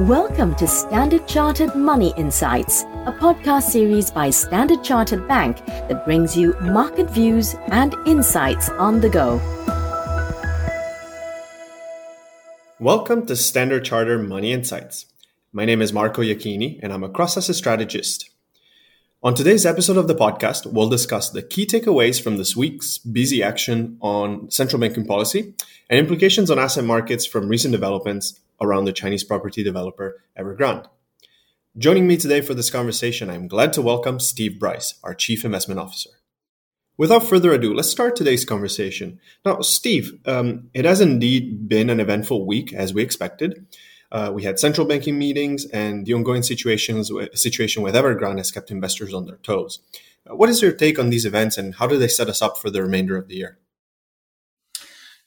Welcome to Standard Chartered Money Insights, a podcast series by Standard Chartered Bank that brings you market views and insights on the go. Welcome to Standard Chartered Money Insights. My name is Marco Iachini, and I'm a cross asset strategist. On today's episode of the podcast, we'll discuss the key takeaways from this week's busy action on central banking policy and implications on asset markets from recent developments around the Chinese property developer Evergrande. Joining me today for this conversation, I'm glad to welcome Steve Brice, our Chief Investment Officer. Without further ado, let's start today's conversation. Now, Steve, um, it has indeed been an eventful week as we expected. Uh, we had central banking meetings, and the ongoing situations situation with Evergrande has kept investors on their toes. Uh, what is your take on these events, and how do they set us up for the remainder of the year?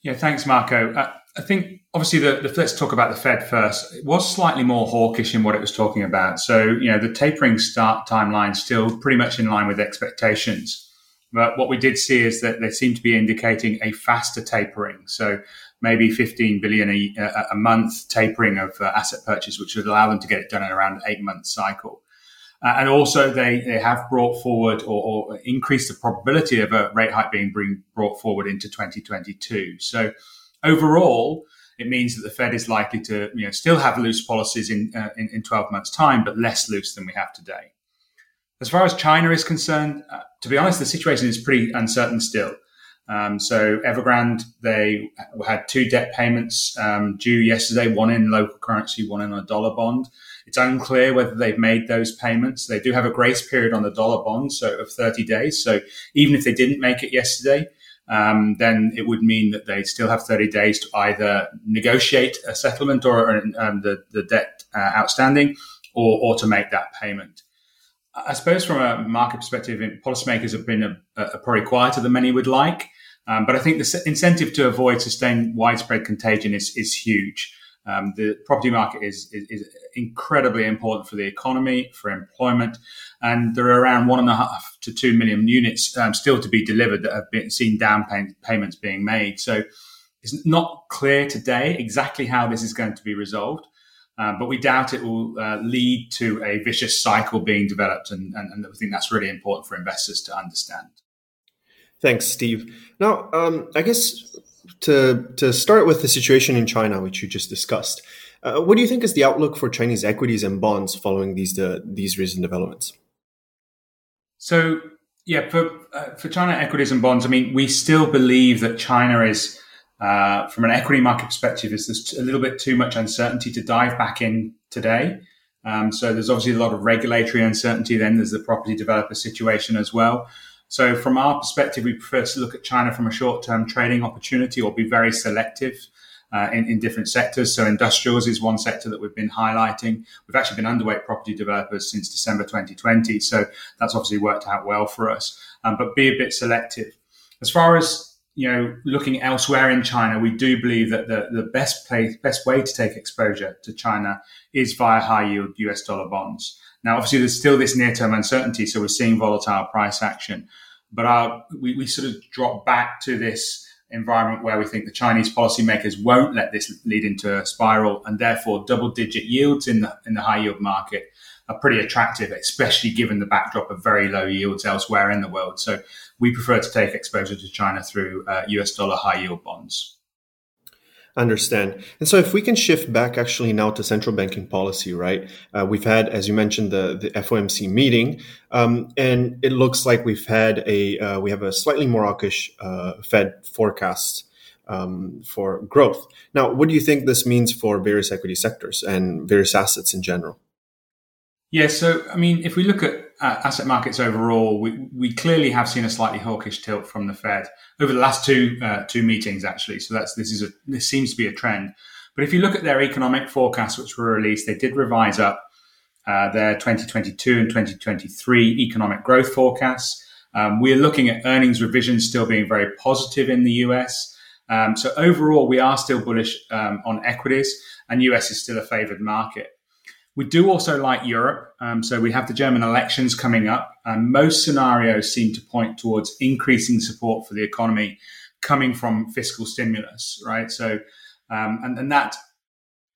Yeah, thanks, Marco. Uh, I think obviously the, the, let's talk about the Fed first. It was slightly more hawkish in what it was talking about. So you know the tapering start timeline still pretty much in line with expectations. But what we did see is that they seem to be indicating a faster tapering. So maybe 15 billion a, a month tapering of uh, asset purchase, which would allow them to get it done in around an eight month cycle. Uh, and also, they, they have brought forward or, or, increased the probability of a rate hike being bring, brought forward into 2022. So, overall, it means that the Fed is likely to you know, still have loose policies in, uh, in, in 12 months' time, but less loose than we have today. As far as China is concerned, uh, to be honest, the situation is pretty uncertain still. Um, so Evergrande, they had two debt payments um, due yesterday, one in local currency, one in a dollar bond. It's unclear whether they've made those payments. They do have a grace period on the dollar bond, so of 30 days. So even if they didn't make it yesterday, um, then it would mean that they still have 30 days to either negotiate a settlement or um, the, the debt uh, outstanding or, or to make that payment. I suppose from a market perspective, policymakers have been a, a probably quieter than many would like. Um, but I think the incentive to avoid sustained widespread contagion is, is huge. Um, the property market is, is, is, incredibly important for the economy, for employment, and there are around one and a half to two million units um, still to be delivered that have been seen down pay- payments being made. So it's not clear today exactly how this is going to be resolved, um, but we doubt it will uh, lead to a vicious cycle being developed, and, and, and I think that's really important for investors to understand. Thanks, Steve. Now, um, I guess to to start with the situation in China, which you just discussed, uh, what do you think is the outlook for Chinese equities and bonds following these the, these recent developments? So, yeah, for uh, for China equities and bonds, I mean, we still believe that China is, uh, from an equity market perspective, is there's a little bit too much uncertainty to dive back in today. Um, so there's obviously a lot of regulatory uncertainty. Then there's the property developer situation as well. So, from our perspective, we prefer to look at China from a short term trading opportunity or be very selective. Uh, in, in, different sectors. So industrials is one sector that we've been highlighting. We've actually been underweight property developers since December 2020. So that's obviously worked out well for us. Um, but be a bit selective. As far as you know, looking elsewhere in China, we do believe that the, the best place, best way to take exposure to China is via high yield US dollar bonds. Now, obviously, there's still this near term uncertainty, so we're seeing volatile price action. But our, we, we sort of drop back to this environment where we think the Chinese policymakers won't let this lead into a spiral, and therefore double digit yields in the in the high yield market are pretty attractive, especially given the backdrop of very low yields elsewhere in the world. So we prefer to take exposure to China through uh, US dollar high yield bonds. Understand. And so, if we can shift back actually now to central banking policy, right? Uh, we've had, as you mentioned, the, the FOMC meeting, um, and it looks like we've had a uh, we have a slightly more hawkish uh, Fed forecast um, for growth. Now, what do you think this means for various equity sectors and various assets in general? Yeah, so I mean, if we look at uh, asset markets overall, we, we clearly have seen a slightly hawkish tilt from the Fed over the last two uh, two meetings, actually. So that's this is a this seems to be a trend. But if you look at their economic forecasts, which were released, they did revise up uh, their 2022 and 2023 economic growth forecasts. Um, we are looking at earnings revisions still being very positive in the US. Um, so overall, we are still bullish um, on equities, and US is still a favored market. We do also like Europe. Um, so we have the German elections coming up, and most scenarios seem to point towards increasing support for the economy coming from fiscal stimulus, right? So, um, and, and that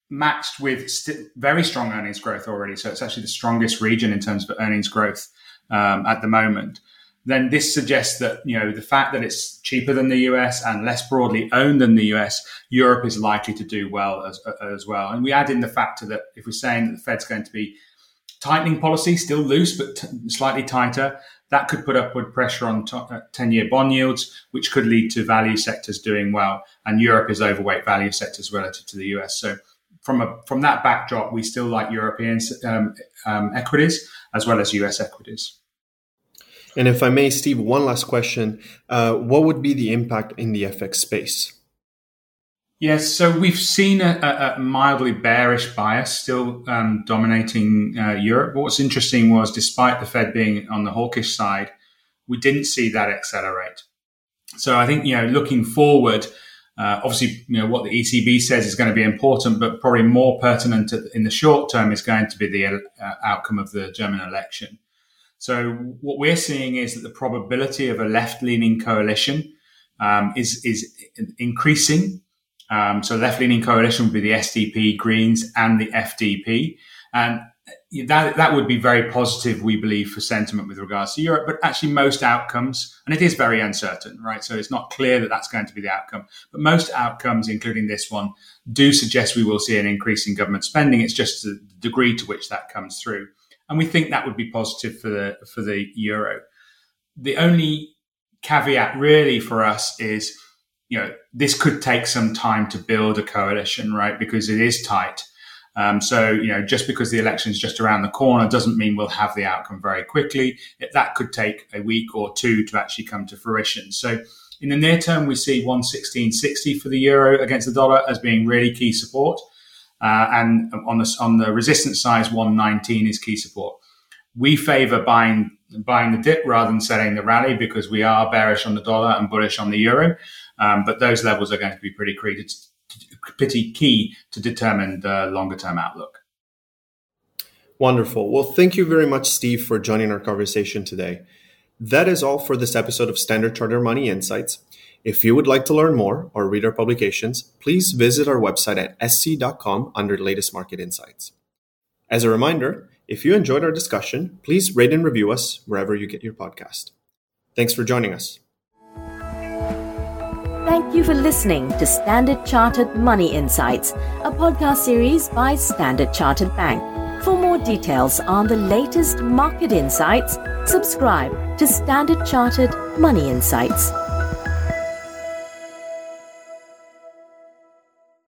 matched with st- very strong earnings growth already. So it's actually the strongest region in terms of earnings growth um, at the moment. Then this suggests that you know the fact that it's cheaper than the US and less broadly owned than the US, Europe is likely to do well as, as well. And we add in the factor that if we're saying that the Fed's going to be tightening policy, still loose but t- slightly tighter, that could put upward pressure on 10 year bond yields, which could lead to value sectors doing well. And Europe is overweight value sectors relative to the US. So from a from that backdrop, we still like European um, um, equities as well as US equities. And if I may, Steve, one last question: uh, What would be the impact in the FX space? Yes, so we've seen a, a mildly bearish bias still um, dominating uh, Europe. What's interesting was, despite the Fed being on the hawkish side, we didn't see that accelerate. So I think you know, looking forward, uh, obviously, you know what the ECB says is going to be important, but probably more pertinent in the short term is going to be the uh, outcome of the German election. So what we're seeing is that the probability of a left-leaning coalition um, is is increasing. Um, so left-leaning coalition would be the SDP, Greens, and the FDP, and that that would be very positive, we believe, for sentiment with regards to Europe. But actually, most outcomes, and it is very uncertain, right? So it's not clear that that's going to be the outcome. But most outcomes, including this one, do suggest we will see an increase in government spending. It's just the degree to which that comes through, and we think that would be positive for the for the euro. The only caveat, really, for us is, you know, this could take some time to build a coalition, right? Because it is tight um, so, you know, just because the election is just around the corner doesn't mean we'll have the outcome very quickly. That could take a week or two to actually come to fruition. So, in the near term, we see 116.60 for the euro against the dollar as being really key support. Uh, and on the, on the resistance size, 119 is key support. We favor buying buying the dip rather than selling the rally because we are bearish on the dollar and bullish on the euro. Um, but those levels are going to be pretty pretty key to determine the longer term outlook. Wonderful. Well, thank you very much, Steve, for joining our conversation today. That is all for this episode of Standard Charter Money Insights. If you would like to learn more or read our publications, please visit our website at sc.com under latest market insights. As a reminder, if you enjoyed our discussion, please rate and review us wherever you get your podcast. Thanks for joining us. Thank you for listening to Standard Chartered Money Insights, a podcast series by Standard Chartered Bank. For more details on the latest market insights, subscribe to Standard Chartered Money Insights.